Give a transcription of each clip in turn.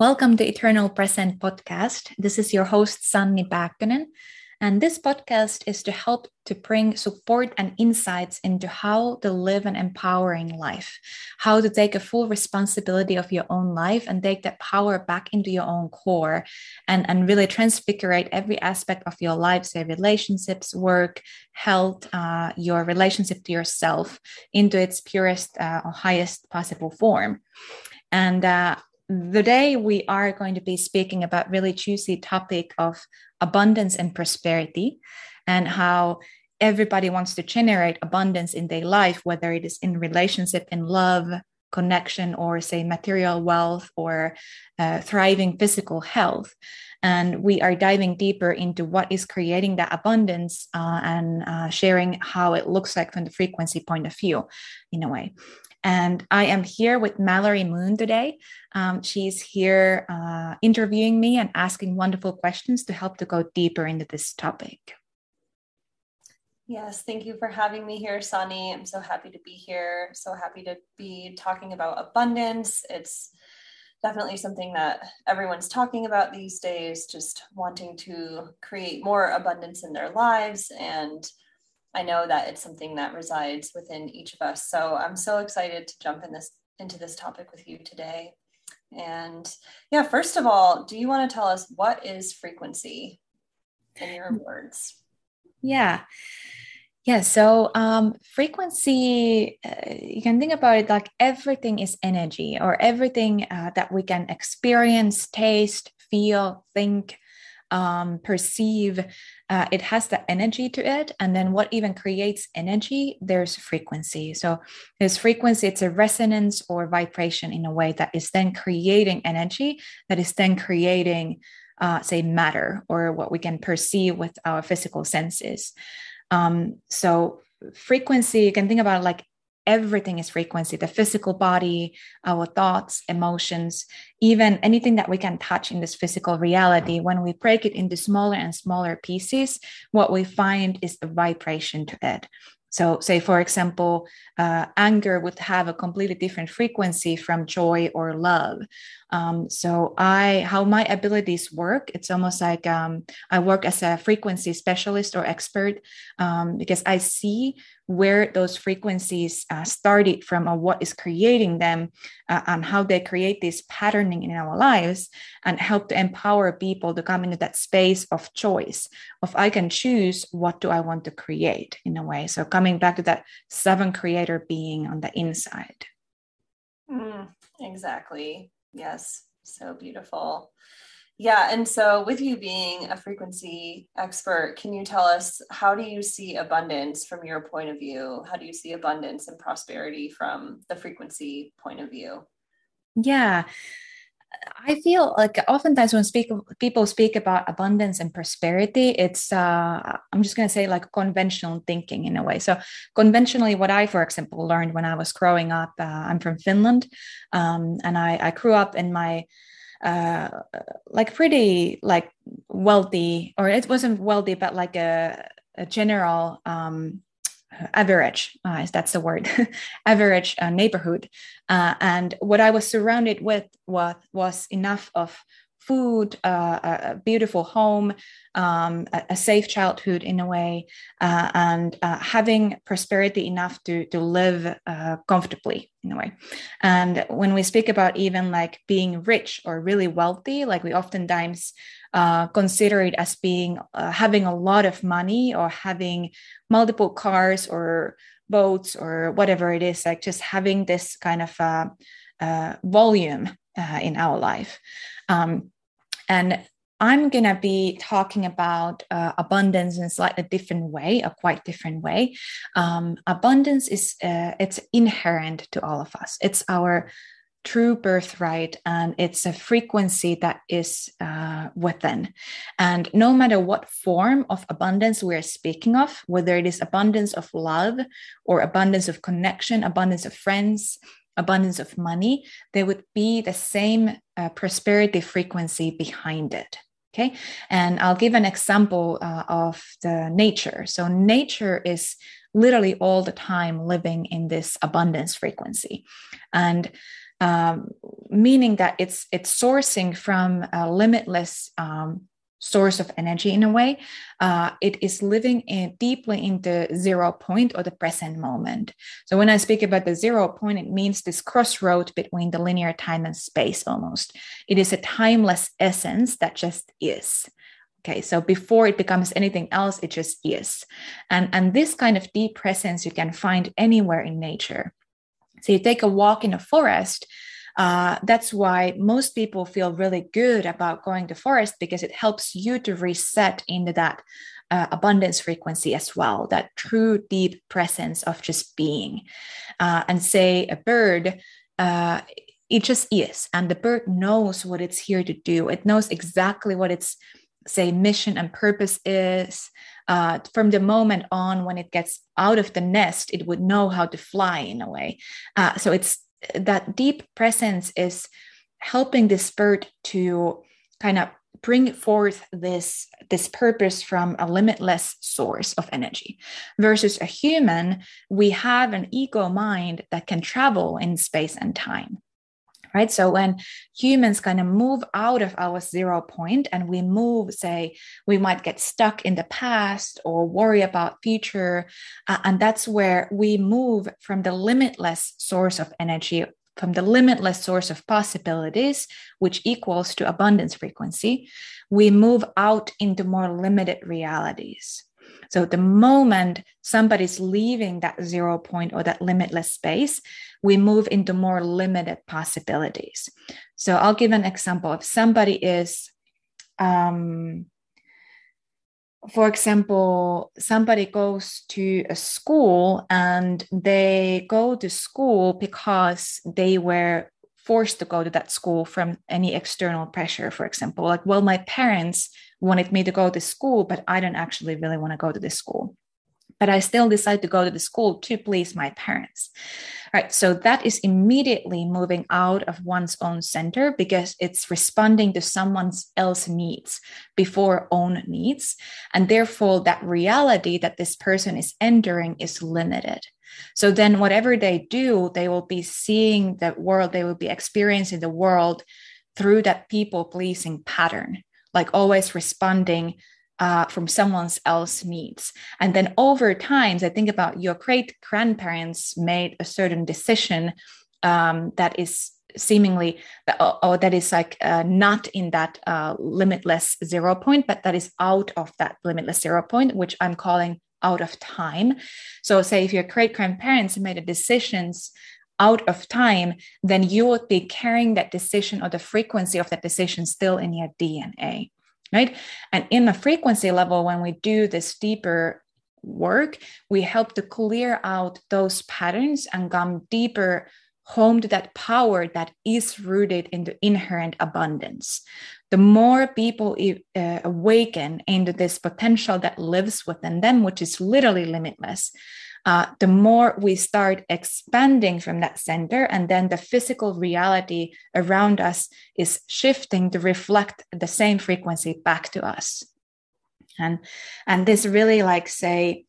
Welcome to Eternal Present podcast. This is your host Sanni Pääkkönen, and this podcast is to help to bring support and insights into how to live an empowering life, how to take a full responsibility of your own life and take that power back into your own core and, and really transfigurate every aspect of your life, say relationships, work, health, uh, your relationship to yourself into its purest uh, or highest possible form. And uh, today we are going to be speaking about really juicy topic of abundance and prosperity and how everybody wants to generate abundance in their life whether it is in relationship in love connection or say material wealth or uh, thriving physical health. And we are diving deeper into what is creating that abundance uh, and uh, sharing how it looks like from the frequency point of view in a way and I am here with Mallory Moon today. Um, she's here uh, interviewing me and asking wonderful questions to help to go deeper into this topic. Yes, thank you for having me here, Sanni. I'm so happy to be here. So happy to be talking about abundance. It's definitely something that everyone's talking about these days, just wanting to create more abundance in their lives and I know that it's something that resides within each of us. So I'm so excited to jump in this into this topic with you today. And yeah, first of all, do you want to tell us what is frequency in your words? Yeah. Yeah, so um, frequency, uh, you can think about it like everything is energy or everything uh, that we can experience, taste, feel, think, um, perceive uh, it has the energy to it. And then what even creates energy? There's frequency. So there's frequency it's a resonance or vibration in a way that is then creating energy that is then creating uh, say matter or what we can perceive with our physical senses. Um, so frequency you can think about like everything is frequency the physical body our thoughts emotions even anything that we can touch in this physical reality when we break it into smaller and smaller pieces what we find is a vibration to it so, say for example, uh, anger would have a completely different frequency from joy or love. Um, so, I how my abilities work, it's almost like um, I work as a frequency specialist or expert um, because I see where those frequencies uh, started from or what is creating them uh, and how they create this patterning in our lives and help to empower people to come into that space of choice of i can choose what do i want to create in a way. So coming back to that seven creator being on the inside. Mm, exactly. Yes. So beautiful yeah. And so, with you being a frequency expert, can you tell us how do you see abundance from your point of view? How do you see abundance and prosperity from the frequency point of view? Yeah. I feel like oftentimes when speak, people speak about abundance and prosperity, it's uh, I'm just going to say like conventional thinking in a way. So conventionally, what I, for example, learned when I was growing up, uh, I'm from Finland, um, and I, I grew up in my uh, like pretty like wealthy, or it wasn't wealthy, but like a, a general um, average, uh, that's the word, average uh, neighborhood. Uh, and what I was surrounded with was, was enough of food, uh, a beautiful home, um, a, a, safe childhood in a way, uh, and uh, having prosperity enough to to live uh, comfortably in a way. And when we speak about even like being rich or really wealthy, like we oftentimes uh, consider it as being uh, having a lot of money or having multiple cars or boats or whatever it is, like just having this kind of volume in our life. Um, and I'm going to be talking about uh, abundance in a slightly different way, a quite different way. Um, abundance is uh, it's inherent to all of us. It's our true birthright and it's a frequency that is uh, within. And no matter what form of abundance we're speaking of, whether it is abundance of love or abundance of connection, abundance of friends, abundance of money, there would be the same uh, prosperity frequency behind it. Okay. And I'll give an example uh, of the nature. So, nature is literally all the time living in this abundance frequency. And um, meaning that it's it's sourcing from a limitless um, source of energy in a way. Uh, it is living in deeply in the zero point or the present moment. So when I speak about the zero point, it means this crossroad between the linear time and space almost. It is a timeless essence that just is. Okay, so before it becomes anything else, it just is. And, and this kind of deep presence you can find anywhere in nature. So you take a walk in a forest, uh, that's why most people feel really good about going to forest because it helps you to reset into that uh, abundance frequency as well, that true deep presence of just being. Uh, and say a bird, uh, it just is, and the bird knows what it's here to do. It knows exactly what its say mission and purpose is. Uh, from the moment on when it gets out of the nest, it would know how to fly in a way. Uh, so it's that deep presence is helping this bird to kind of bring forth this this purpose from a limitless source of energy. Versus a human we have an ego mind that can travel in space and time right? So when humans kind of move out of our zero point and we move say we might get stuck in the past or worry about future uh, and that's where we move from the limitless source of energy from the limitless source of possibilities which equals to abundance frequency we move out into more limited realities so the moment somebody's leaving that zero point or that limitless space, we move into more limited possibilities. So I'll give an example. If somebody is, um, for example, somebody goes to a school and they go to school because they were forced to go to that school from any external pressure, for example. Like, well, my parents wanted me to go to school, but I don't actually really want to go to this school. But I still decide to go to the school to please my parents. All right. So that is immediately moving out of one's own center because it's responding to someone else's needs before own needs. And therefore, that reality that this person is entering is limited. So then, whatever they do, they will be seeing the world, they will be experiencing the world through that people pleasing pattern, like always responding uh, from someone else's needs. And then over time, I think about your great grandparents made a certain decision um, that is seemingly or, that is like uh, not in that uh, limitless zero point but that is out of that limitless zero point which i'm calling out of time. So, say if your great grandparents made a decisions out of time, then you would be carrying that decision or the frequency of that decision still in your DNA, right? And in the frequency level, when we do this deeper work, we help to clear out those patterns and come deeper home to that power that is rooted in the inherent abundance the more people uh, awaken into this potential that lives within them, which is literally limitless, uh, the more we start expanding from that center, and then the physical reality around us is shifting to reflect the same frequency back to us. And, and this really, like, say,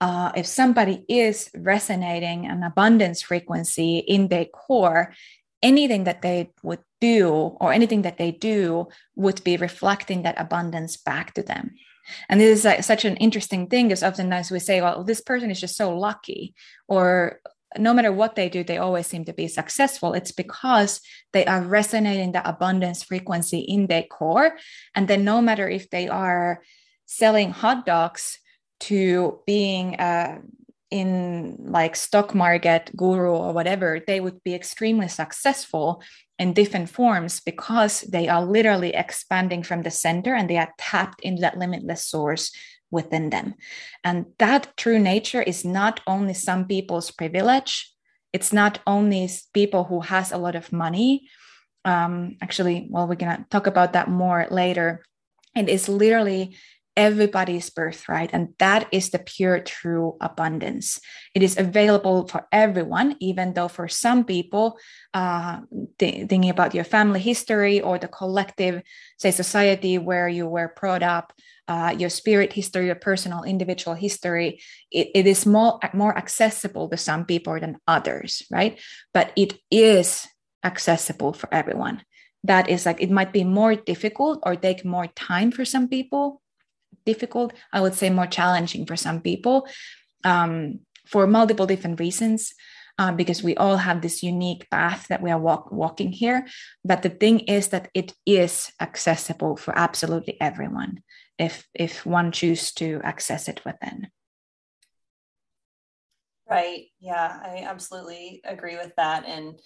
uh, if somebody is resonating an abundance frequency in their core, anything that they would do or anything that they do would be reflecting that abundance back to them. And this is like such an interesting thing because oftentimes we say, well, this person is just so lucky, or no matter what they do, they always seem to be successful. It's because they are resonating the abundance frequency in their core. And then no matter if they are selling hot dogs to being uh, in like stock market guru or whatever they would be extremely successful in different forms because they are literally expanding from the center and they are tapped into that limitless source within them. And that true nature is not only some people's privilege it's not only people who has a lot of money. Um, actually well we're going to talk about that more later. It is literally everybody's birthright. And that is the pure, true abundance. It is available for everyone, even though for some people, uh, th- thinking about your family history or the collective, say, society where you were brought up, uh, your spirit history, your personal individual history, it, it is more, more accessible to some people than others, right? But it is accessible for everyone that is like it might be more difficult or take more time for some people difficult i would say more challenging for some people um, for multiple different reasons uh, because we all have this unique path that we are walk, walking here. But the thing is that it is accessible for absolutely everyone if if one chooses to access it within. Right. Yeah i absolutely agree with that. And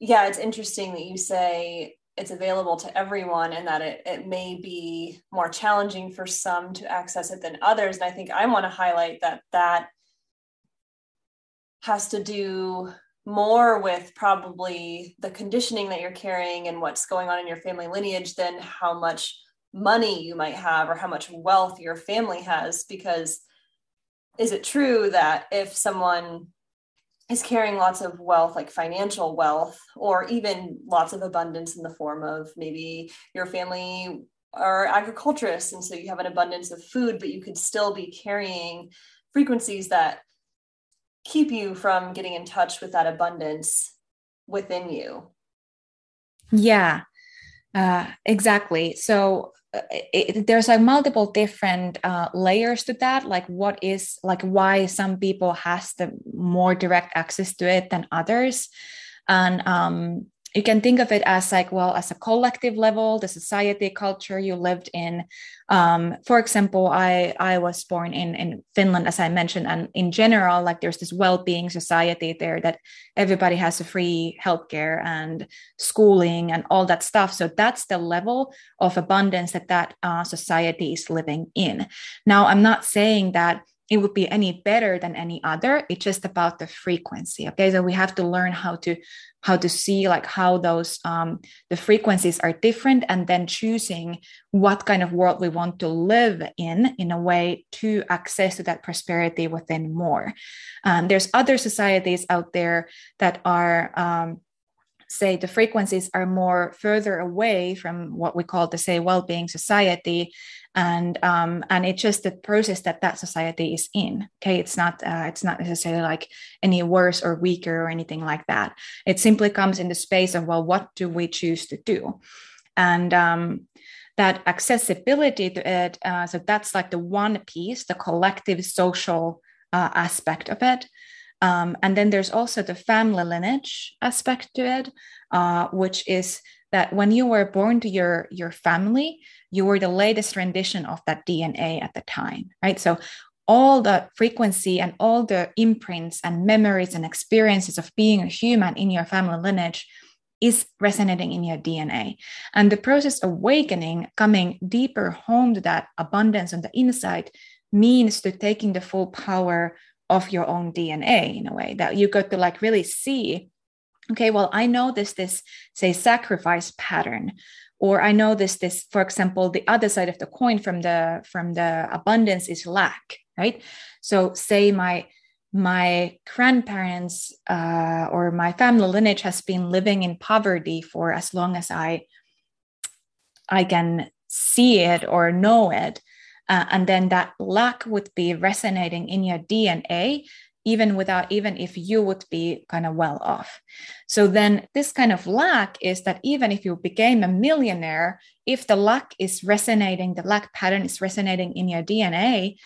yeah, it's interesting that you say it's available to everyone and that it, it may be more challenging for some to access it than others. And I think I want to highlight that that has to do more with probably the conditioning that you're carrying and what's going on in your family lineage than how much money you might have or how much wealth your family has. Because is it true that if someone is carrying lots of wealth, like financial wealth, or even lots of abundance in the form of maybe your family are agriculturists. And so you have an abundance of food, but you could still be carrying frequencies that keep you from getting in touch with that abundance within you. Yeah, uh, exactly. So it, there's like multiple different uh, layers to that like what is like why some people has the more direct access to it than others. And um, you can think of it as like well as a collective level the society culture you lived in. Um, for example i i was born in in finland as i mentioned and in general like there's this well-being society there that everybody has a free healthcare and schooling and all that stuff. So that's the level of abundance that that uh, society is living in. Now i'm not saying that it would be any better than any other. It's just about the frequency okay? So we have to learn how to how to see like how those um, the frequencies are different and then choosing what kind of world we want to live in in a way to access to that prosperity within more. Um, there's other societies out there that are um, say the frequencies are more further away from what we call the say well-being society and um, and it's just the process that that society is in okay? It's not uh, it's not necessarily like any worse or weaker or anything like that. It simply comes in the space of well what do we choose to do? And um, that accessibility to it uh, so that's like the one piece the collective social uh, aspect of it um, and then there's also the family lineage aspect to it, uh, which is that when you were born to your your family, you were the latest rendition of that DNA at the time, right? So all the frequency and all the imprints and memories and experiences of being a human in your family lineage is resonating in your DNA. And the process of awakening, coming deeper home to that abundance on the inside, means to taking the full power of your own DNA in a way that you got to like really see okay well i know this this say sacrifice pattern or i know this this for example the other side of the coin from the from the abundance is lack right? So say my my grandparents uh, or my family lineage has been living in poverty for as long as i i can see it or know it uh, and then that lack would be resonating in your dna even without even if you would be kind of well off. So then this kind of lack is that even if you became a millionaire if the lack is resonating the lack pattern is resonating in your dna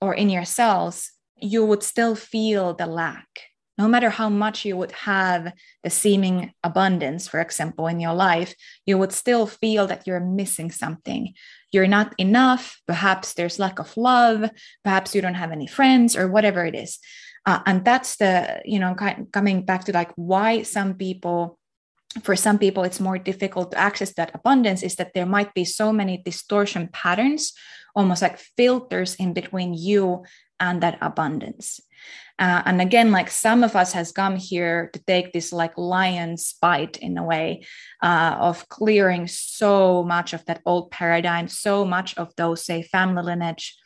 or in your cells you would still feel the lack no matter how much you would have the seeming abundance, for example, in your life, you would still feel that you're missing something. You're not enough. Perhaps there's lack of love. Perhaps you don't have any friends or whatever it is. Uh, and that's the, you know, coming back to like why some people for some people it's more difficult to access that abundance is that there might be so many distortion patterns almost like filters in between you and that abundance uh, and again like some of us has come here to take this like lion's bite in a way uh, of clearing so much of that old paradigm so much of those say family lineage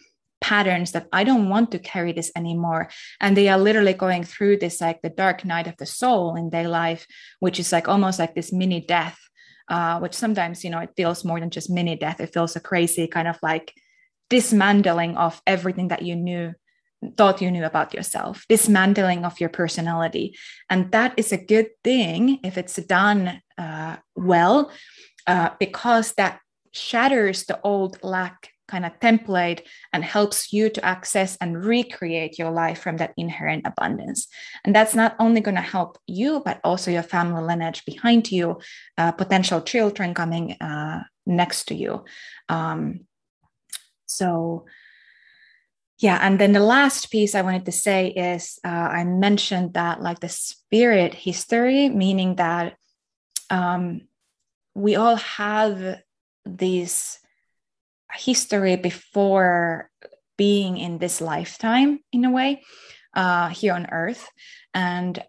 patterns that I don't want to carry this anymore. And they are literally going through this like the dark night of the soul in their life, which is like almost like this mini death, uh, which sometimes, you know, it feels more than just mini death. It feels a crazy kind of like dismantling of everything that you knew thought you knew about yourself, dismantling of your personality. And that is a good thing if it's done uh, well, uh, because that shatters the old lack kind of template and helps you to access and recreate your life from that inherent abundance. And that's not only going to help you, but also your family lineage behind you, uh, potential children coming uh, next to you. Um, so, yeah, and then the last piece I wanted to say is uh, I mentioned that like the spirit history, meaning that um, we all have this history before being in this lifetime in a way uh, here on earth. And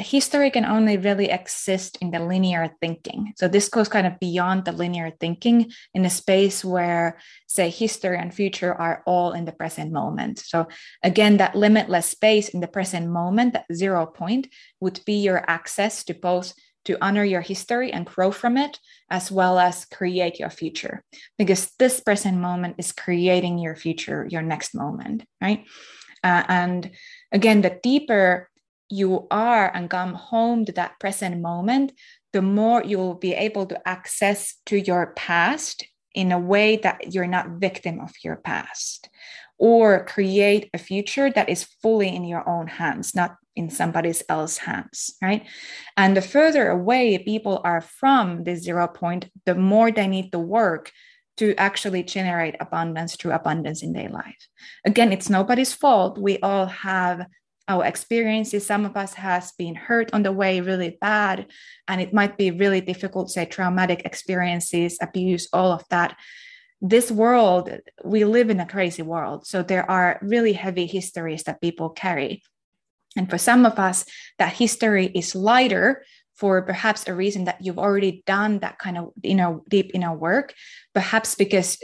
history can only really exist in the linear thinking so this goes kind of beyond the linear thinking in a space where say history and future are all in the present moment so again that limitless space in the present moment that zero point would be your access to both to honor your history and grow from it, as well as create your future. Because this present moment is creating your future, your next moment, right? Uh, and again, the deeper you are and come home to that present moment, the more you'll be able to access to your past in a way that you're not victim of your past or create a future that is fully in your own hands, not in somebody else's hands, right? And the further away people are from this zero point, the more they need to work to actually generate abundance through abundance in their life. Again, it's nobody's fault. We all have our experiences. Some of us has been hurt on the way really bad, and it might be really difficult, say traumatic experiences, abuse, all of that this world, we live in a crazy world. So there are really heavy histories that people carry. And for some of us, that history is lighter for perhaps a reason that you've already done that kind of you know deep inner work perhaps because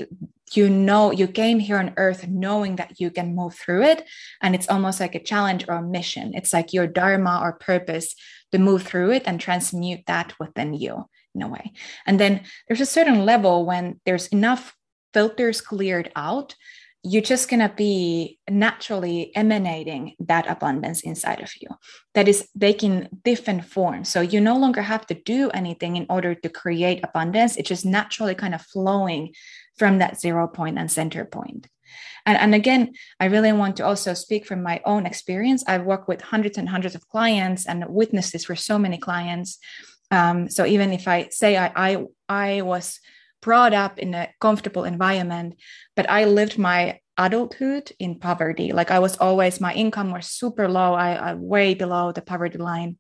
you know you came here on earth knowing that you can move through it and it's almost like a challenge or a mission it's like your dharma or purpose to move through it and transmute that within you in a way and then there's a certain level when there's enough filters cleared out, you're just going to be naturally emanating that abundance inside of you that is taking different forms. So you no longer have to do anything in order to create abundance. It's just naturally kind of flowing from that zero point and center point. And, and again, I really want to also speak from my own experience. I've worked with hundreds and hundreds of clients and witnessed this for so many clients. Um, so even if I say I, I, I was brought up in a comfortable environment, but I lived my adulthood in poverty. Like I was always, my income was super low, I, I way below the poverty line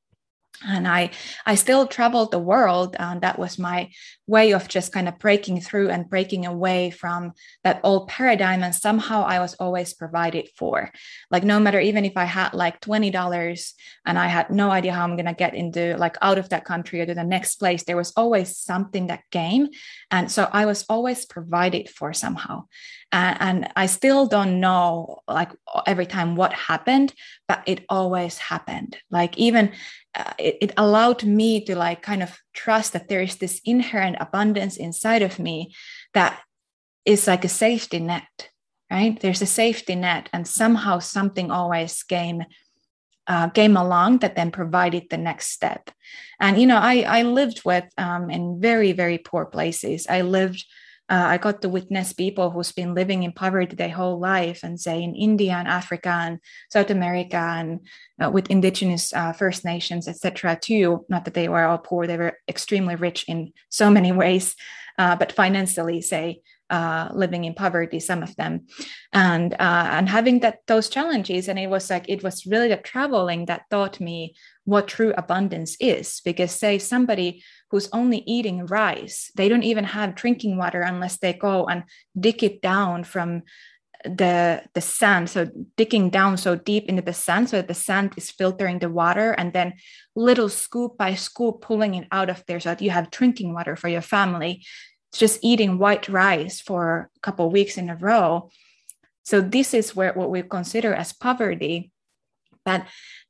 and i i still traveled the world and that was my way of just kind of breaking through and breaking away from that old paradigm and somehow i was always provided for. Like no matter even if i had like $20 and i had no idea how i'm going to get into like out of that country or to the next place there was always something that came. And so i was always provided for somehow. And, and i still don't know like every time what happened but it always happened. Like even uh, it, it allowed me to like kind of trust that there is this inherent abundance inside of me that is like a safety net right? There's a safety net and somehow something always came uh, came along that then provided the next step. And you know i i lived with um, in very very poor places. I lived uh, I got to witness people who's been living in poverty their whole life, and say in India and Africa and South America, and uh, with indigenous uh, First Nations, etc. Too. Not that they were all poor; they were extremely rich in so many ways, uh, but financially, say uh, living in poverty, some of them, and uh, and having that those challenges, and it was like it was really the traveling that taught me what true abundance is. Because say somebody who's only eating rice, they don't even have drinking water unless they go and dig it down from the the sand so digging down so deep into the sand so that the sand is filtering the water and then little scoop by scoop pulling it out of there so that you have drinking water for your family just eating white rice for a couple weeks in a row. So this is where what we consider as poverty. But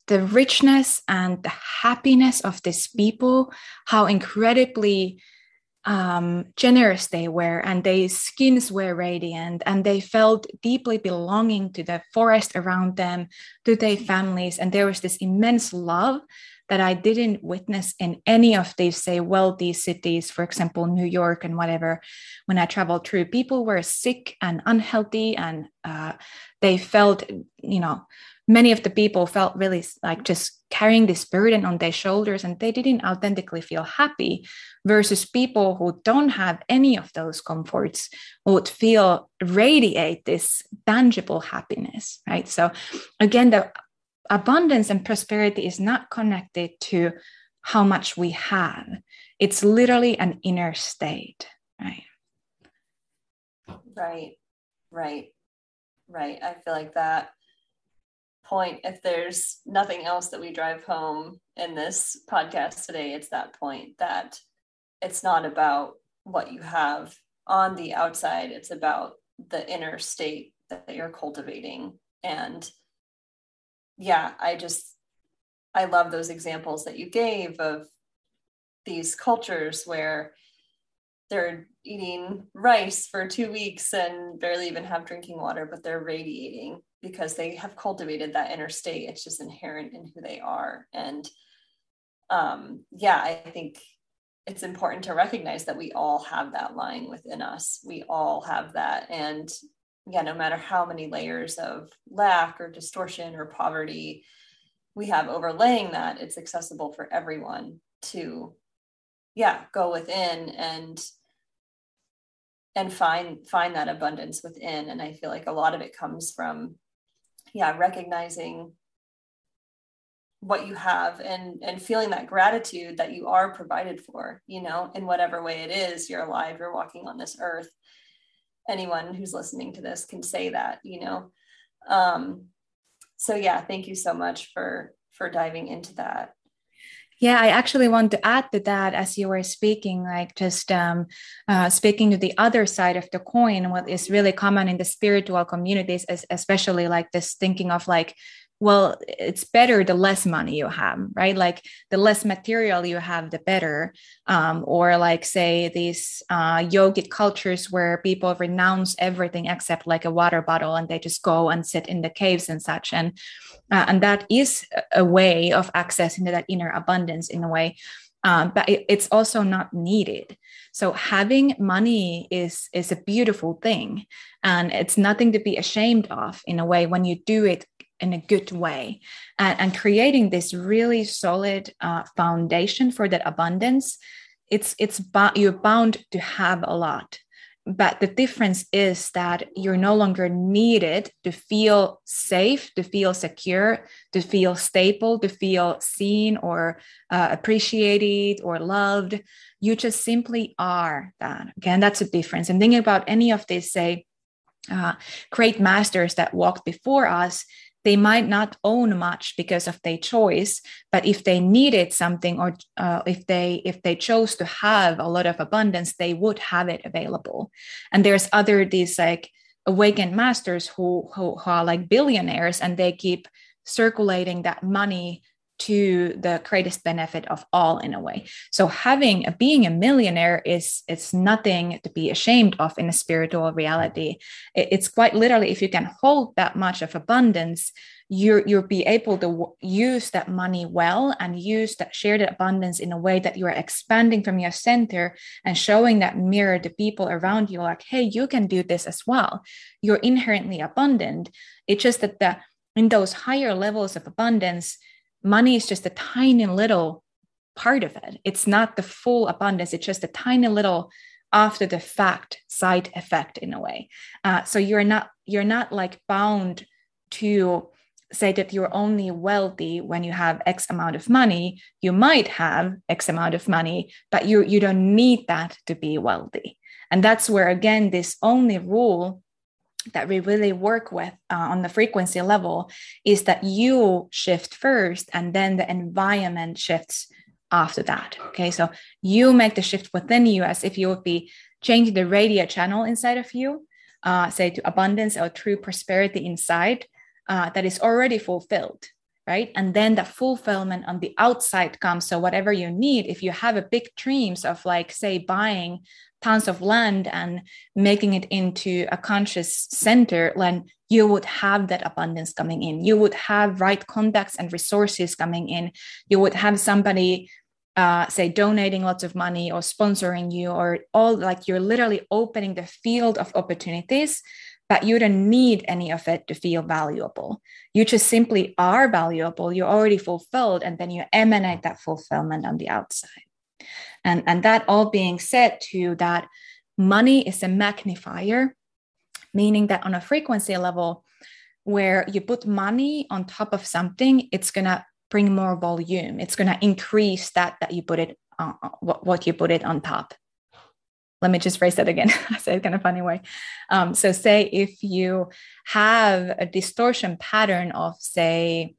the richness and the happiness of these people, how incredibly um, generous they were and their skins were radiant and they felt deeply belonging to the forest around them to their families and there was this immense love that i didn't witness in any of these say wealthy cities for example new york and whatever. When i traveled through people were sick and unhealthy and uh, they felt you know many of the people felt really like just carrying this burden on their shoulders and they didn't authentically feel happy versus people who don't have any of those comforts would feel radiate this tangible happiness right? So again the abundance and prosperity is not connected to how much we have. It's literally an inner state right? Right right right. I feel like that point if there's nothing else that we drive home in this podcast today it's that point that it's not about what you have on the outside. It's about the inner state that you're cultivating and yeah i just i love those examples that you gave of these cultures where they're eating rice for two weeks and barely even have drinking water but they're radiating because they have cultivated that inner state. It's just inherent in who they are. And um, yeah, I think it's important to recognize that we all have that line within us. We all have that. And yeah, no matter how many layers of lack or distortion or poverty we have overlaying that, it's accessible for everyone to, yeah, go within and and find find that abundance within. And i feel like a lot of it comes from yeah recognizing what you have and and feeling that gratitude that you are provided for you know in whatever way it is you're alive you're walking on this earth anyone who's listening to this can say that you know? Um so yeah thank you so much for for diving into that. Yeah, I actually want to add to that as you were speaking, like just um, uh, speaking to the other side of the coin, what is really common in the spiritual communities, especially like this thinking of like, well, it's better the less money you have, right? Like the less material you have, the better. Um, or like say these uh, yogic cultures where people renounce everything except like a water bottle and they just go and sit in the caves and such. And uh, and that is a way of accessing that inner abundance in a way um, but it, it's also not needed so having money is is a beautiful thing and it's nothing to be ashamed of in a way when you do it in a good way. And, and creating this really solid uh, foundation for that abundance it's it's you're bound to have a lot. But the difference is that you're no longer needed to feel safe to feel secure to feel stable to feel seen or uh, appreciated or loved. You just simply are that. Again that's a difference. And thinking about any of these say uh, great masters that walked before us they might not own much because of their choice but if they needed something or uh, if they if they chose to have a lot of abundance they would have it available. And there's other these like awakened masters who, who, who are like billionaires and they keep circulating that money to the greatest benefit of all in a way. So having a, being a millionaire is it's nothing to be ashamed of in a spiritual reality. It, it's quite literally if you can hold that much of abundance you you'll be able to use that money well and use that shared abundance in a way that you are expanding from your center and showing that mirror to people around you like hey you can do this as well. You're inherently abundant. It's just that the in those higher levels of abundance money is just a tiny little part of it. It's not the full abundance, it's just a tiny little after the fact side effect in a way. Uh, so you're not you're not like bound to say that you're only wealthy when you have x amount of money you might have x amount of money but you you don't need that to be wealthy and that's where again this only rule that we really work with uh, on the frequency level is that you shift first and then the environment shifts after that. Okay, so you make the shift within you as if you would be changing the radio channel inside of you, uh, say to abundance or true prosperity inside uh, that is already fulfilled. right and then the fulfillment on the outside comes so whatever you need if you have a big dreams of like say buying tons of land and making it into a conscious center then you would have that abundance coming in you would have right contacts and resources coming in you would have somebody uh, say donating lots of money or sponsoring you or all like you're literally opening the field of opportunities but you don't need any of it to feel valuable. You just simply are valuable. You're already fulfilled, and then you emanate that fulfillment on the outside. And, and that all being said, to that money is a magnifier, meaning that on a frequency level, where you put money on top of something, it's gonna bring more volume. It's gonna increase that that you put it uh, what, what you put it on top let me just phrase that again. I say it kind of funny way. Um, so, say if you have a distortion pattern of, say,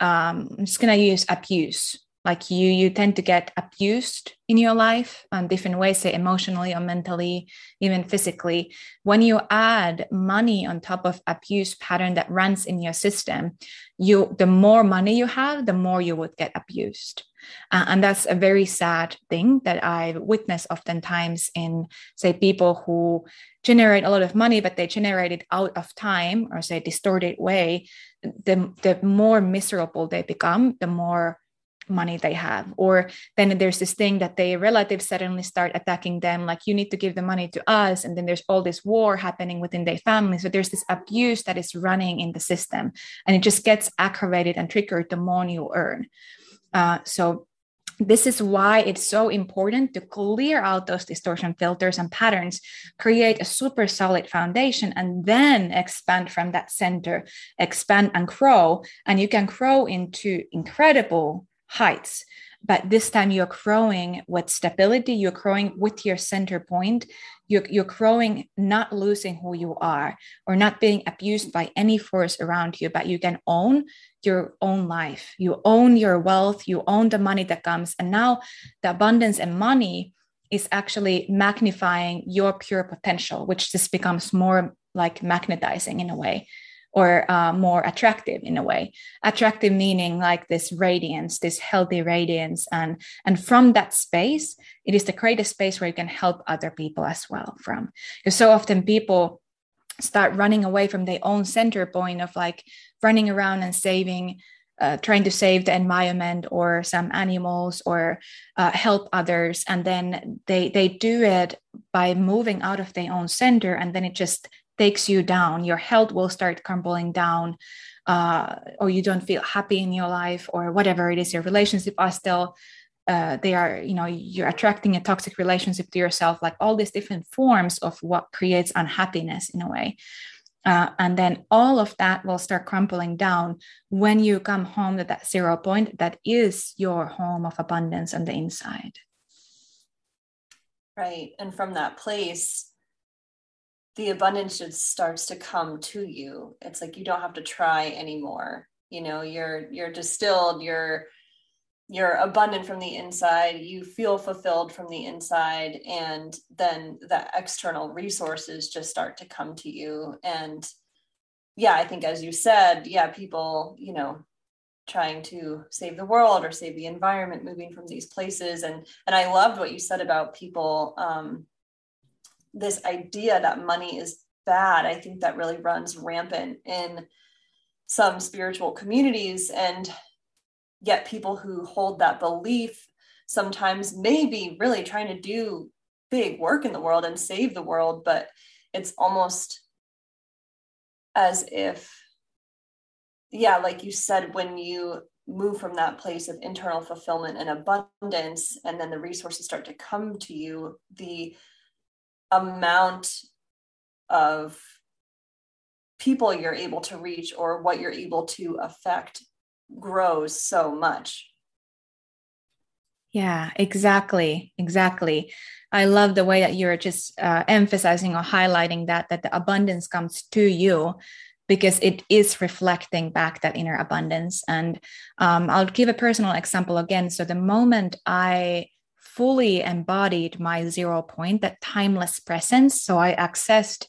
um, I'm just going to use abuse like you you tend to get abused in your life in different ways say emotionally or mentally even physically. When you add money on top of abuse pattern that runs in your system you the more money you have the more you would get abused. Uh, and that's a very sad thing that i witness oftentimes in say people who generate a lot of money but they generate it out of time or say distorted way. The, the more miserable they become the more money they have or then there's this thing that their relatives suddenly start attacking them like you need to give the money to us and then there's all this war happening within their family so there's this abuse that is running in the system and it just gets aggravated and triggered the more you earn uh, so this is why it's so important to clear out those distortion filters and patterns, create a super solid foundation, and then expand from that center, expand and grow. And you can grow into incredible heights. But this time you're growing with stability you're growing with your center point. You're, you're growing not losing who you are or not being abused by any force around you but you can own your own life. You own your wealth you own the money that comes. And now the abundance and money is actually magnifying your pure potential which just becomes more like magnetizing in a way or uh, more attractive in a way. Attractive meaning like this radiance this healthy radiance and and from that space it is the greatest space where you can help other people as well from. Because so often people start running away from their own center point of like running around and saving uh, trying to save the environment or some animals or uh, help others and then they they do it by moving out of their own center and then it just takes you down your health will start crumbling down uh, or you don't feel happy in your life or whatever it is your relationship are still uh, they are you know you're attracting a toxic relationship to yourself like all these different forms of what creates unhappiness in a way. Uh, and then all of that will start crumbling down when you come home to that zero point that is your home of abundance on the inside. Right. And from that place the abundance just starts to come to you. It's like you don't have to try anymore. You know you're you're distilled you're you're abundant from the inside you feel fulfilled from the inside and then the external resources just start to come to you. And yeah i think as you said yeah people you know trying to save the world or save the environment moving from these places. And and i loved what you said about people um this idea that money is bad, I think that really runs rampant in some spiritual communities. And yet, people who hold that belief sometimes may be really trying to do big work in the world and save the world, but it's almost as if, yeah, like you said, when you move from that place of internal fulfillment and abundance, and then the resources start to come to you, the amount of people you're able to reach or what you're able to affect grows so much. Yeah, exactly. Exactly. I love the way that you're just uh, emphasizing or highlighting that that the abundance comes to you because it is reflecting back that inner abundance. And um, I'll give a personal example again. So the moment I fully embodied my zero point, that timeless presence. So I accessed,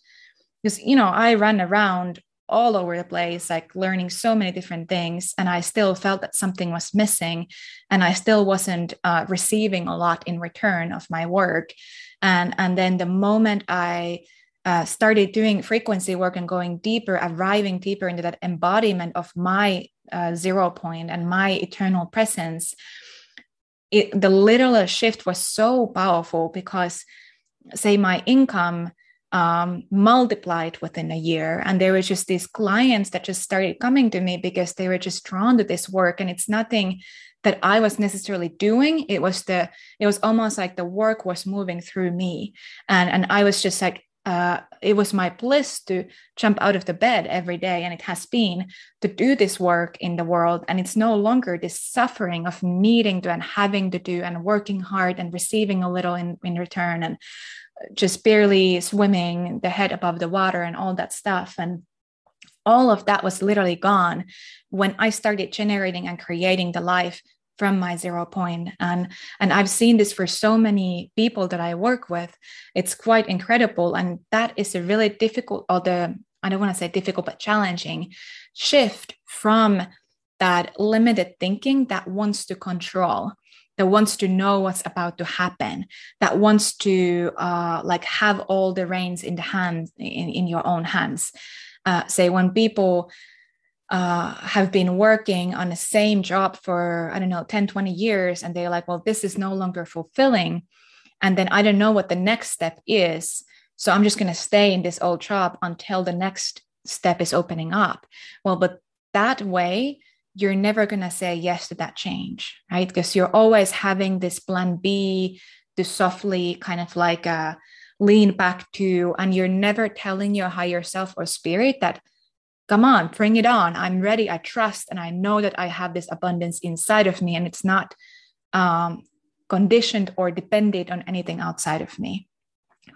because, you know, I ran around all over the place, like learning so many different things. And I still felt that something was missing. And I still wasn't uh, receiving a lot in return of my work. And, and then the moment I uh, started doing frequency work and going deeper, arriving deeper into that embodiment of my uh, zero point and my eternal presence, it, the little shift was so powerful because, say, my income um, multiplied within a year. And there were just these clients that just started coming to me because they were just drawn to this work. And it's nothing that I was necessarily doing. It was the, it was almost like the work was moving through me. And, and I was just like uh, it was my bliss to jump out of the bed every day, and it has been to do this work in the world. And it's no longer this suffering of needing to and having to do and working hard and receiving a little in, in return and just barely swimming the head above the water and all that stuff. And all of that was literally gone when I started generating and creating the life from my zero point. And and i've seen this for so many people that i work with. It's quite incredible. And that is a really difficult or the i don't want to say difficult but challenging shift from that limited thinking that wants to control that wants to know what's about to happen that wants to uh, like have all the reins in the hands in, in your own hands. Uh, say when people uh, have been working on the same job for i don't know 10 20 years and they're like well this is no longer fulfilling. And then i don't know what the next step is so i'm just going to stay in this old job until the next step is opening up. Well but that way you're never going to say yes to that change right? Because you're always having this plan b to softly kind of like uh, lean back to and you're never telling your higher self or spirit that come on, bring it on. I'm ready. I trust and I know that I have this abundance inside of me and it's not um, conditioned or dependent on anything outside of me.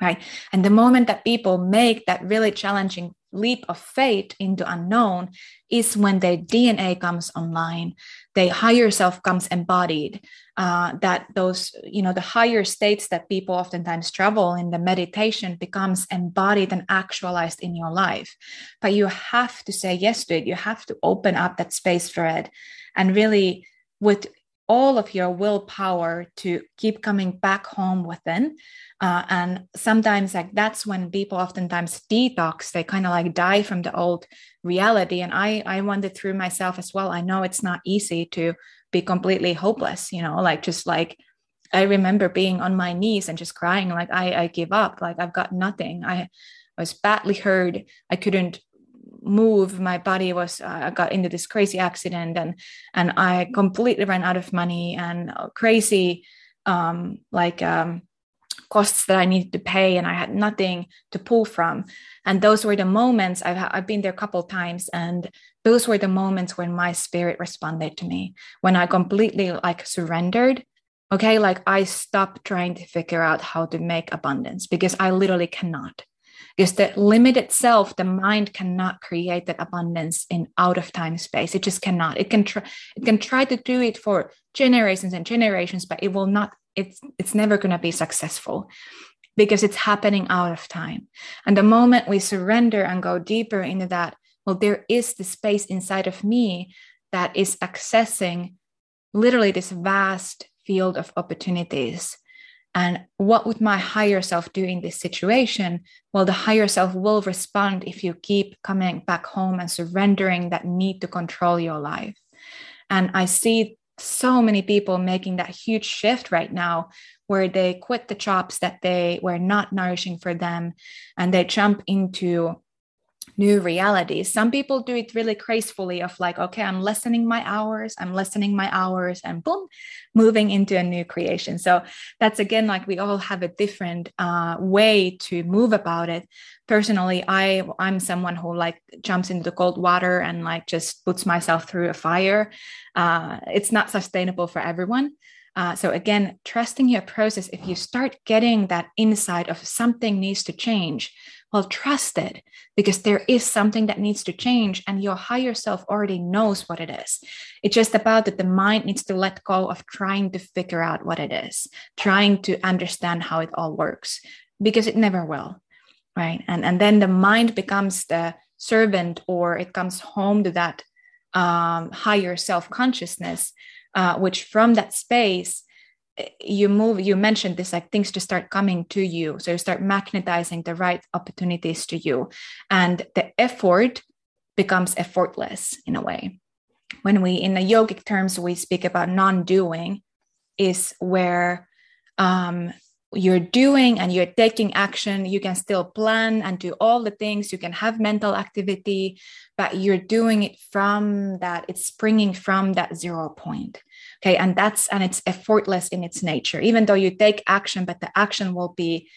Right. And the moment that people make that really challenging leap of faith into unknown is when their DNA comes online, their higher self comes embodied. Uh, that those, you know, the higher states that people oftentimes travel in the meditation becomes embodied and actualized in your life. But you have to say yes to it. You have to open up that space for it and really with all of your willpower to keep coming back home within. Uh, and sometimes like that's when people oftentimes detox, they kind of like die from the old reality. And I I wandered through myself as well. I know it's not easy to be completely hopeless, you know, like just like I remember being on my knees and just crying, like I, I give up, like I've got nothing. I was badly hurt. I couldn't move my body was uh, i got into this crazy accident and and i completely ran out of money and crazy um like um costs that i needed to pay and i had nothing to pull from. And those were the moments i've, I've been there a couple times and those were the moments when my spirit responded to me. When i completely like surrendered okay? Like i stopped trying to figure out how to make abundance because i literally cannot because the limited self the mind cannot create that abundance in out of time space. It just cannot. It can try it can try to do it for generations and generations but it will not it's it's never going to be successful because it's happening out of time. And the moment we surrender and go deeper into that well there is the space inside of me that is accessing literally this vast field of opportunities and what would my higher self do in this situation? Well, the higher self will respond if you keep coming back home and surrendering that need to control your life. And I see so many people making that huge shift right now where they quit the jobs that they were not nourishing for them and they jump into new realities. Some people do it really gracefully of like, okay, I'm lessening my hours, I'm lessening my hours, and boom, moving into a new creation. So that's again like we all have a different uh, way to move about it. Personally, I I'm someone who like jumps into the cold water and like just puts myself through a fire. Uh, it's not sustainable for everyone. Uh, so again, trusting your process. If you start getting that insight of something needs to change, well, trust it because there is something that needs to change, and your higher self already knows what it is. It's just about that the mind needs to let go of trying to figure out what it is, trying to understand how it all works, because it never will. Right. And, and then the mind becomes the servant or it comes home to that um, higher self consciousness, uh, which from that space, you move you mentioned this like things to start coming to you. So you start magnetizing the right opportunities to you. And the effort becomes effortless in a way. When we in the yogic terms we speak about non-doing is where um, you're doing and you're taking action you can still plan and do all the things. You can have mental activity but you're doing it from that it's springing from that zero point okay? And that's and it's effortless in its nature. Even though you take action but the action will be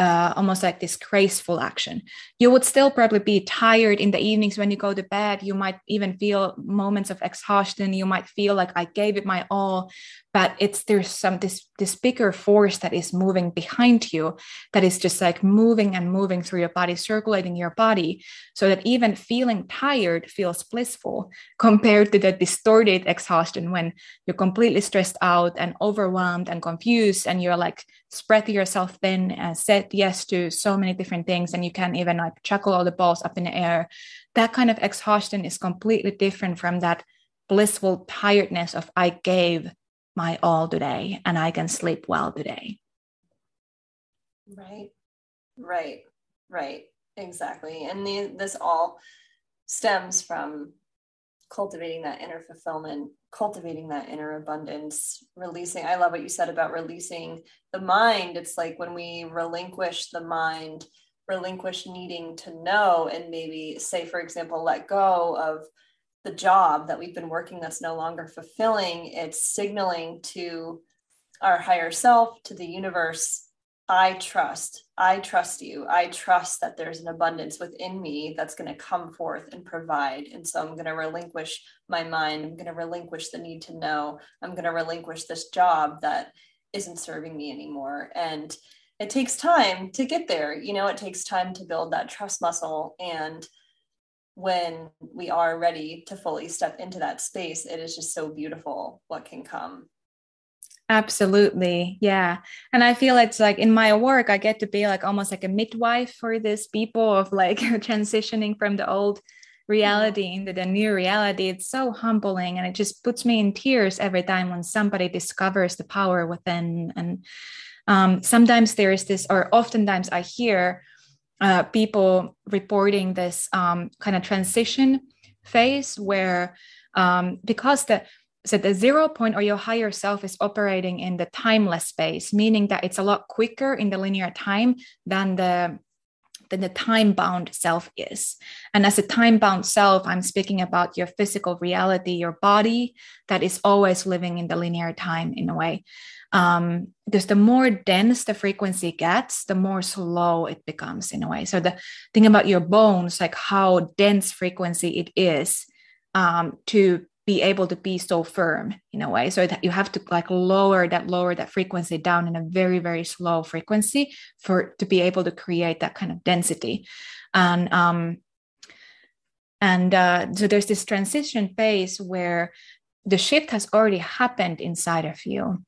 uh, almost like this graceful action. You would still probably be tired in the evenings when you go to bed. You might even feel moments of exhaustion. You might feel like I gave it my all, but it's there's some this this bigger force that is moving behind you, that is just like moving and moving through your body, circulating your body, so that even feeling tired feels blissful compared to the distorted exhaustion when you're completely stressed out and overwhelmed and confused, and you're like spread yourself thin and said yes to so many different things and you can't even like chuckle all the balls up in the air. That kind of exhaustion is completely different from that blissful tiredness of i gave my all today and i can sleep well today. Right. Right. Right. Exactly. And the, this all stems from cultivating that inner fulfillment, cultivating that inner abundance, releasing. I love what you said about releasing the mind. It's like when we relinquish the mind, relinquish needing to know, and maybe say, for example, let go of the job that we've been working that's no longer fulfilling. It's signaling to our higher self, to the universe, I trust, I trust you. I trust that there's an abundance within me that's going to come forth and provide. And so I'm going to relinquish my mind. I'm going to relinquish the need to know. I'm going to relinquish this job that isn't serving me anymore. And it takes time to get there. You know, it takes time to build that trust muscle. And when we are ready to fully step into that space, it is just so beautiful what can come. Absolutely. Yeah. And I feel it's like in my work, I get to be like almost like a midwife for these people of like transitioning from the old reality mm-hmm. into the new reality. It's so humbling and it just puts me in tears every time when somebody discovers the power within. And um, sometimes there is this, or oftentimes I hear uh, people reporting this um, kind of transition phase where um, because the so the zero point or your higher self is operating in the timeless space meaning that it's a lot quicker in the linear time than the than the time bound self is. And as a time bound self i'm speaking about your physical reality your body that is always living in the linear time in a way. Um, because the more dense the frequency gets the more slow it becomes in a way. So the thing about your bones like how dense frequency it is um, to be able to be so firm in a way. So that you have to like lower that lower that frequency down in a very very slow frequency for to be able to create that kind of density. And um and uh, so there's this transition phase where the shift has already happened inside of you.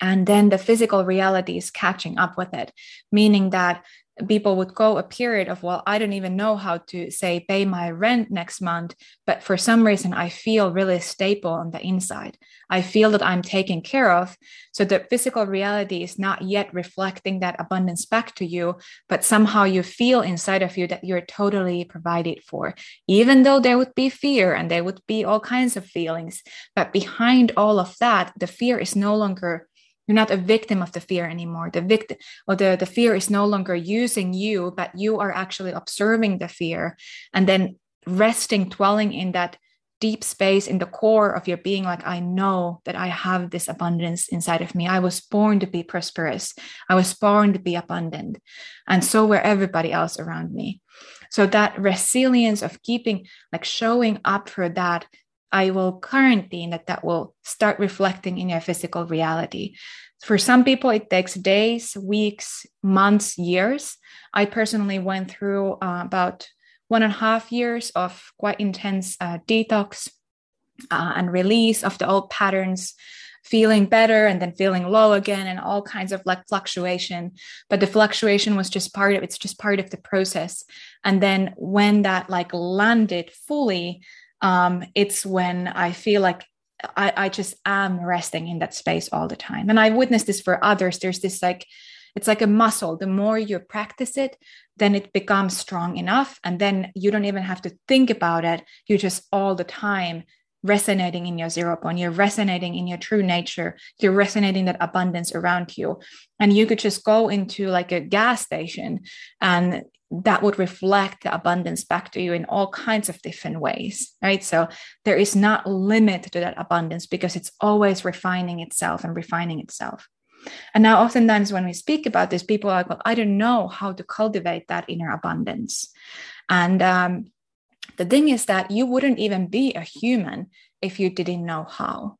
And then the physical reality is catching up with it meaning that people would go a period of well i don't even know how to say pay my rent next month but for some reason i feel really stable on the inside. I feel that i'm taken care of. So the physical reality is not yet reflecting that abundance back to you but somehow you feel inside of you that you're totally provided for even though there would be fear and there would be all kinds of feelings. But behind all of that the fear is no longer you're not a victim of the fear anymore. The victim or the, the fear is no longer using you but you are actually observing the fear and then resting dwelling in that deep space in the core of your being like i know that i have this abundance inside of me. I was born to be prosperous. I was born to be abundant. And so were everybody else around me. So that resilience of keeping like showing up for that I will quarantine that that will start reflecting in your physical reality. For some people, it takes days, weeks, months, years. I personally went through uh, about one and a half years of quite intense uh, detox uh, and release of the old patterns feeling better and then feeling low again and all kinds of like fluctuation but the fluctuation was just part of it's just part of the process and then when that like landed fully um it's when i feel like I, I just am resting in that space all the time. And i witnessed this for others. There's this like it's like a muscle. The more you practice it then it becomes strong enough. And then you don't even have to think about it. You just all the time resonating in your zero point. You're resonating in your true nature. You're resonating that abundance around you. And you could just go into like a gas station and that would reflect the abundance back to you in all kinds of different ways right so there is not limit to that abundance because it's always refining itself and refining itself and now, oftentimes, when we speak about this, people are like, well, I don't know how to cultivate that inner abundance. And um, the thing is that you wouldn't even be a human if you didn't know how.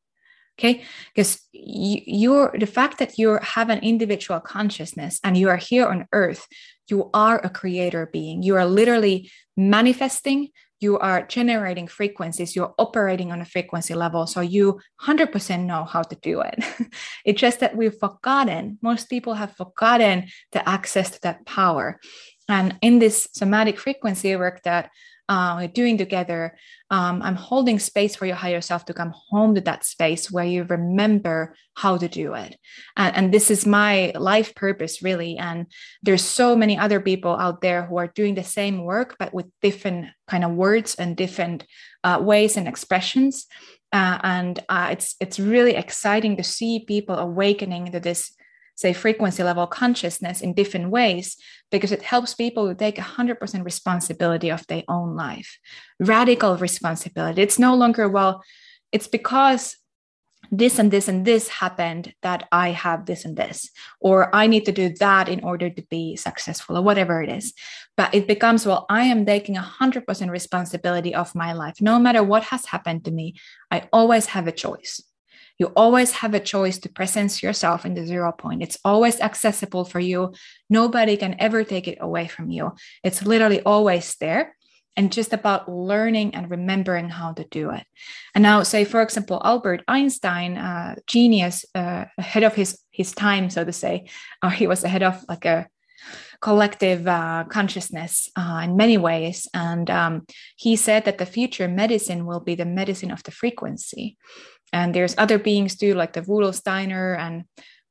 Okay, because you, you're the fact that you have an individual consciousness and you are here on earth, you are a creator being. You are literally manifesting you are generating frequencies, you're operating on a frequency level. So you 100% know how to do it. it's just that we've forgotten, most people have forgotten the access to that power. And in this somatic frequency work that uh, we're doing together, um, I'm holding space for your higher self to come home to that space where you remember how to do it. And, and this is my life purpose, really. And there's so many other people out there who are doing the same work, but with different kind of words and different uh, ways and expressions. Uh, and uh, it's it's really exciting to see people awakening to this say frequency level consciousness in different ways because it helps people to take 100% responsibility of their own life radical responsibility it's no longer well it's because this and this and this happened that I have this and this, or I need to do that in order to be successful, or whatever it is. But it becomes, well, I am taking 100% responsibility of my life. No matter what has happened to me, I always have a choice. You always have a choice to presence yourself in the zero point. It's always accessible for you. Nobody can ever take it away from you. It's literally always there and just about learning and remembering how to do it. And now, say for example, Albert Einstein, uh, genius, uh, ahead of his his time, so to say, uh, he was ahead of like a collective uh, consciousness uh, in many ways, and um, he said that the future medicine will be the medicine of the frequency. And there's other beings too, like the Rudolf Steiner and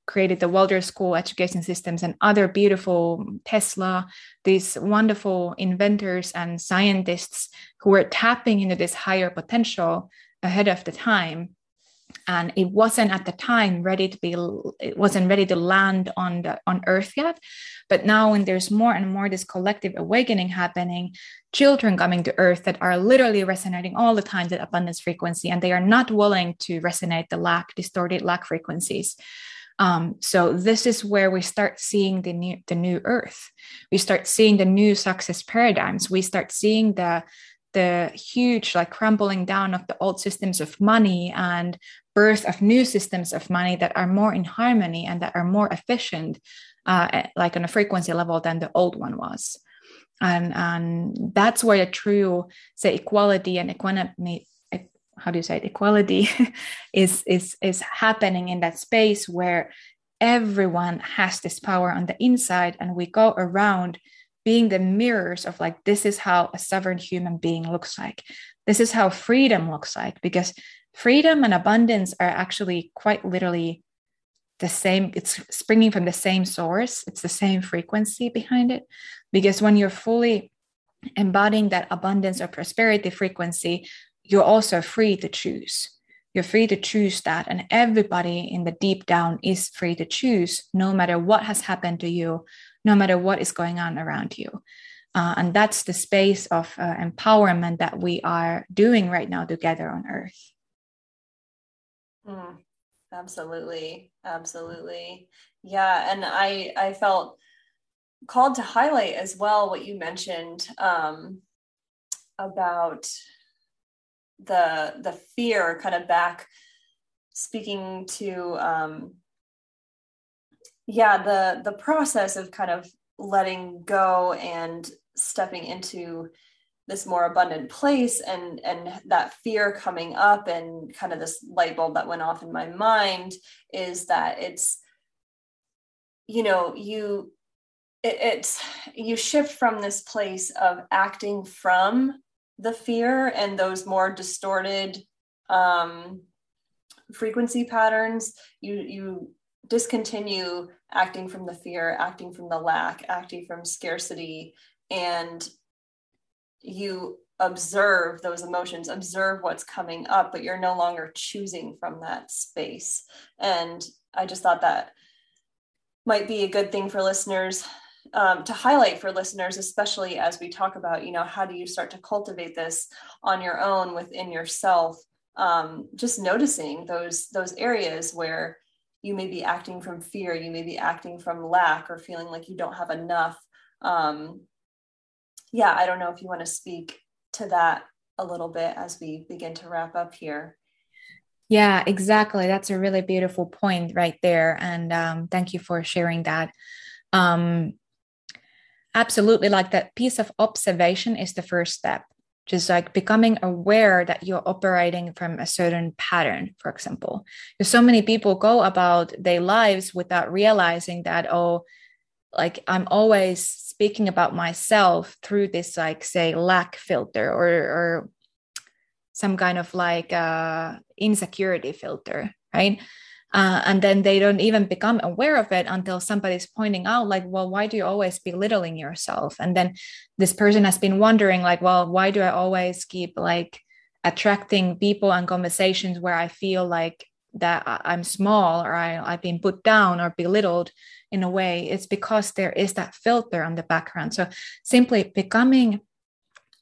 created the Waldorf school education systems and other beautiful Tesla, these wonderful inventors and scientists who were tapping into this higher potential ahead of the time and it wasn't at the time ready to be it wasn't ready to land on the on earth yet. But now when there's more and more this collective awakening happening children coming to earth that are literally resonating all the time that abundance frequency and they are not willing to resonate the lack distorted lack frequencies. Um, so this is where we start seeing the new the new earth. We start seeing the new success paradigms. We start seeing the the huge like crumbling down of the old systems of money and birth of new systems of money that are more in harmony and that are more efficient uh, like on a frequency level than the old one was. And and that's where the true say equality and equanimity how do you say it? Equality is is is happening in that space where everyone has this power on the inside and we go around being the mirrors of like this is how a sovereign human being looks like. This is how freedom looks like because freedom and abundance are actually quite literally the same. It's springing from the same source. It's the same frequency behind it. Because when you're fully embodying that abundance or prosperity frequency you're also free to choose. You're free to choose that. And everybody in the deep down is free to choose no matter what has happened to you no matter what is going on around you. Uh, and that's the space of uh, empowerment that we are doing right now together on earth. Mm, absolutely. Absolutely. Yeah. And I, I felt called to highlight as well what you mentioned um, about the the fear kind of back speaking to um, yeah the the process of kind of letting go and stepping into this more abundant place and and that fear coming up and kind of this light bulb that went off in my mind is that it's you know you it, it's you shift from this place of acting from the fear and those more distorted um frequency patterns. You you discontinue acting from the fear acting from the lack acting from scarcity and you observe those emotions, observe what's coming up, but you're no longer choosing from that space. And I just thought that might be a good thing for listeners um, to highlight for listeners, especially as we talk about, you know, how do you start to cultivate this on your own within yourself? Um, just noticing those those areas where you may be acting from fear, you may be acting from lack, or feeling like you don't have enough. Um, yeah, I don't know if you want to speak to that a little bit as we begin to wrap up here. Yeah, exactly. That's a really beautiful point right there. And um, thank you for sharing that. Um, absolutely, like that piece of observation is the first step. Just like becoming aware that you're operating from a certain pattern, for example. Because so many people go about their lives without realizing that, oh, like I'm always speaking about myself through this like say lack filter or or some kind of like uh, insecurity filter right? Uh, and then they don't even become aware of it until somebody's pointing out like well why do you always belittling yourself? And then this person has been wondering like well why do i always keep like attracting people and conversations where i feel like that i'm small or I, i've been put down or belittled in a way it's because there is that filter on the background. So simply becoming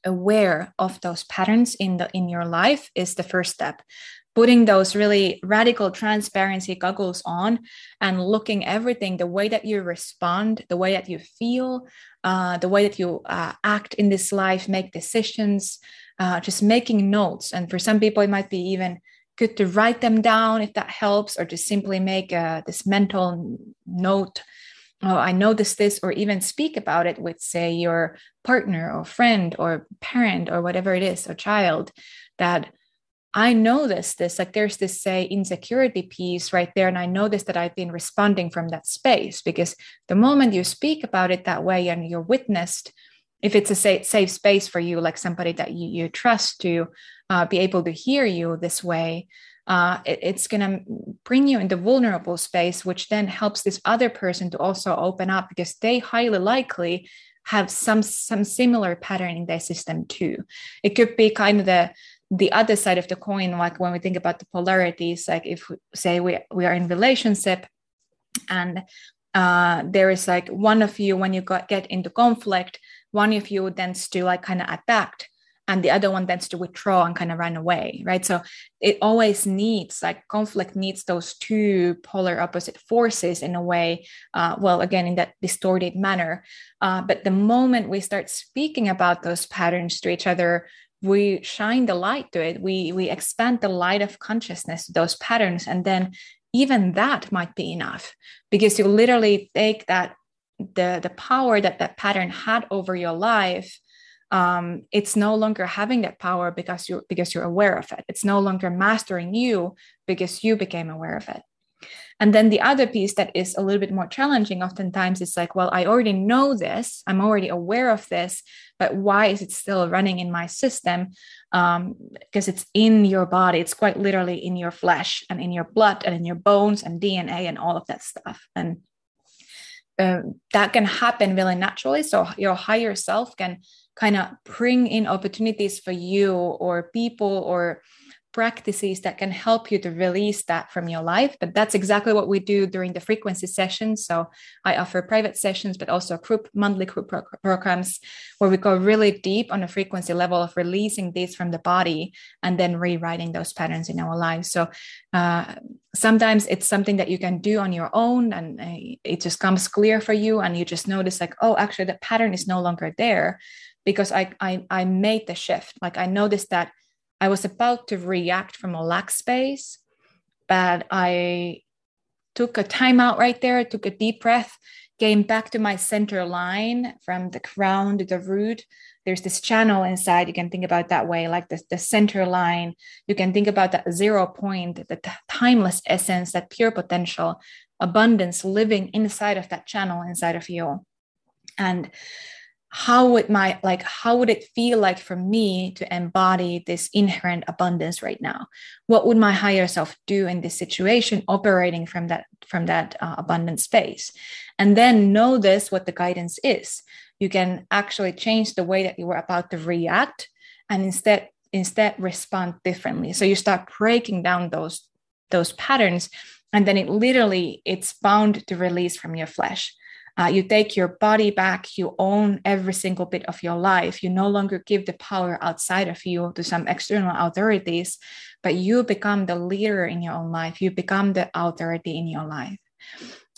aware of those patterns in the in your life is the first step. Putting those really radical transparency goggles on and looking everything the way that you respond the way that you feel uh, the way that you uh, act in this life make decisions uh, just making notes. And for some people it might be even good to write them down if that helps, or to simply make a, uh, this mental note. Oh, I noticed this, or even speak about it with, say, your partner or friend or parent or whatever it is, a child, that I noticed this. Like there's this, say, insecurity piece right there. And I noticed that I've been responding from that space because the moment you speak about it that way and you're witnessed, if it's a safe, safe space for you, like somebody that you, you trust to uh, be able to hear you this way, uh, it, it's going to bring you into vulnerable space, which then helps this other person to also open up because they highly likely have some some similar pattern in their system too. It could be kind of the the other side of the coin, like when we think about the polarities, like if say we we are in relationship and uh, there is like one of you when you got, get into conflict one of you tends to like kind of attack and the other one tends to withdraw and kind of run away right? So it always needs like conflict needs those two polar opposite forces in a way uh, well again in that distorted manner. Uh, but the moment we start speaking about those patterns to each other we shine the light to it. We we expand the light of consciousness to those patterns and then even that might be enough because you literally take that the the power that that pattern had over your life um, it's no longer having that power because you because you're aware of it. It's no longer mastering you because you became aware of it. And then the other piece that is a little bit more challenging oftentimes is like well i already know this. I'm already aware of this but why is it still running in my system? Um, because it's in your body. It's quite literally in your flesh and in your blood and in your bones and dna and all of that stuff. And um, that can happen really naturally. So your higher self can kind of bring in opportunities for you or people or practices that can help you to release that from your life. But that's exactly what we do during the frequency sessions. So I offer private sessions, but also group monthly group pro- programs where we go really deep on a frequency level of releasing these from the body and then rewriting those patterns in our lives. So uh, sometimes it's something that you can do on your own and uh, it just comes clear for you and you just notice like, oh, actually the pattern is no longer there because I, I, I made the shift. Like I noticed that I was about to react from a lack space, but I took a time out right there, took a deep breath, came back to my center line from the crown to the root, there's this channel inside. You can think about that way like the, the center line. You can think about that zero point the t- timeless essence that pure potential abundance living inside of that channel inside of you. And how would my like how would it feel like for me to embody this inherent abundance right now? What would my higher self do in this situation operating from that from that uh, abundant space? And then know this what the guidance is. You can actually change the way that you were about to react and instead instead respond differently. So you start breaking down those those patterns and then it literally it's bound to release from your flesh uh, you take your body back. You own every single bit of your life. You no longer give the power outside of you to some external authorities, but you become the leader in your own life. You become the authority in your life.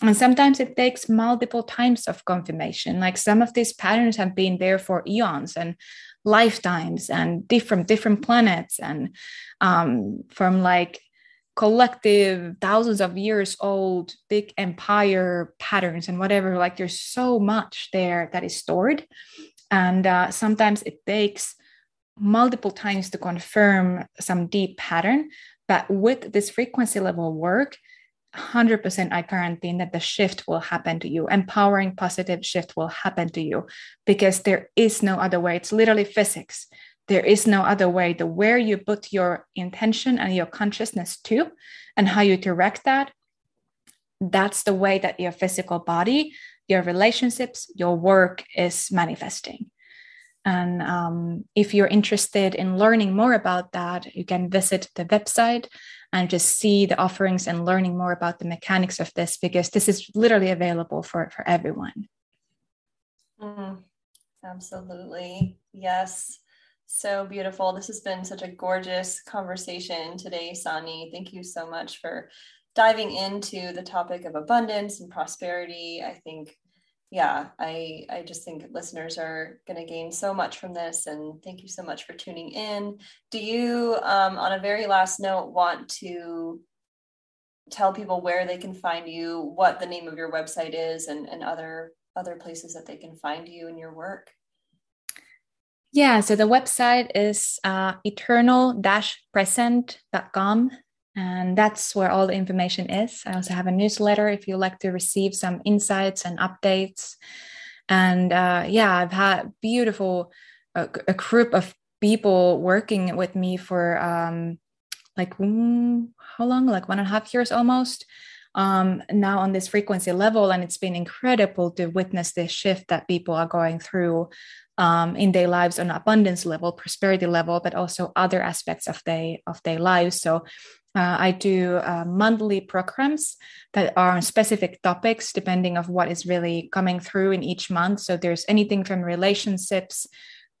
And sometimes it takes multiple times of confirmation. Like some of these patterns have been there for eons and lifetimes and different different planets and um, from like collective thousands of years old big empire patterns and whatever like there's so much there that is stored. And uh, sometimes it takes multiple times to confirm some deep pattern. But with this frequency level work 100% i guarantee that the shift will happen to you. Empowering positive shift will happen to you because there is no other way. It's literally physics there is no other way. The where you put your intention and your consciousness to and how you direct that that's the way that your physical body your relationships your work is manifesting. And um, if you're interested in learning more about that you can visit the website and just see the offerings and learning more about the mechanics of this because this is literally available for, for everyone. Mm, absolutely. Yes so beautiful. This has been such a gorgeous conversation today, Sanni. Thank you so much for diving into the topic of abundance and prosperity. I think, yeah, I I just think listeners are going to gain so much from this, and thank you so much for tuning in. Do you, um, on a very last note, want to tell people where they can find you, what the name of your website is, and and other other places that they can find you and your work? Yeah, so the website is uh, eternal-present.com, and that's where all the information is. I also have a newsletter if you like to receive some insights and updates. And uh, yeah, I've had beautiful uh, a group of people working with me for um, like mm, how long? Like one and a half years almost. Um, now on this frequency level, and it's been incredible to witness this shift that people are going through um, in their lives on abundance level, prosperity level, but also other aspects of their of their lives. So uh, I do uh, monthly programs that are on specific topics depending of what is really coming through in each month. So there's anything from relationships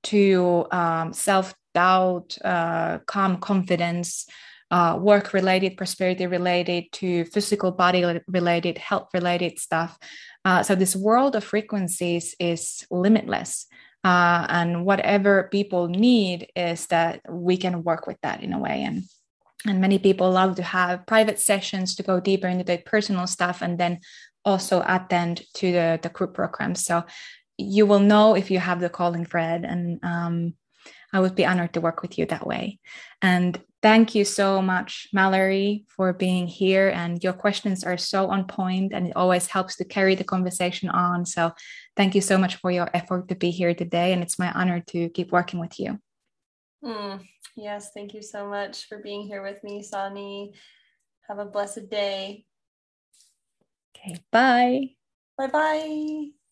to um, self doubt, uh, calm confidence. Uh, work related, prosperity related, to physical body related, health related stuff. Uh, so, this world of frequencies is limitless. Uh, and whatever people need is that we can work with that in a way and and many people love to have private sessions to go deeper into their personal stuff and then also attend to the, the group programs so you will know if you have the calling thread and um, i would be honored to work with you that way and thank you so much mallory for being here and your questions are so on point and it always helps to carry the conversation on so Thank you so much for your effort to be here today. And it's my honor to keep working with you. Mm, yes, thank you so much for being here with me, Sanni. Have a blessed day. Okay, bye. Bye bye.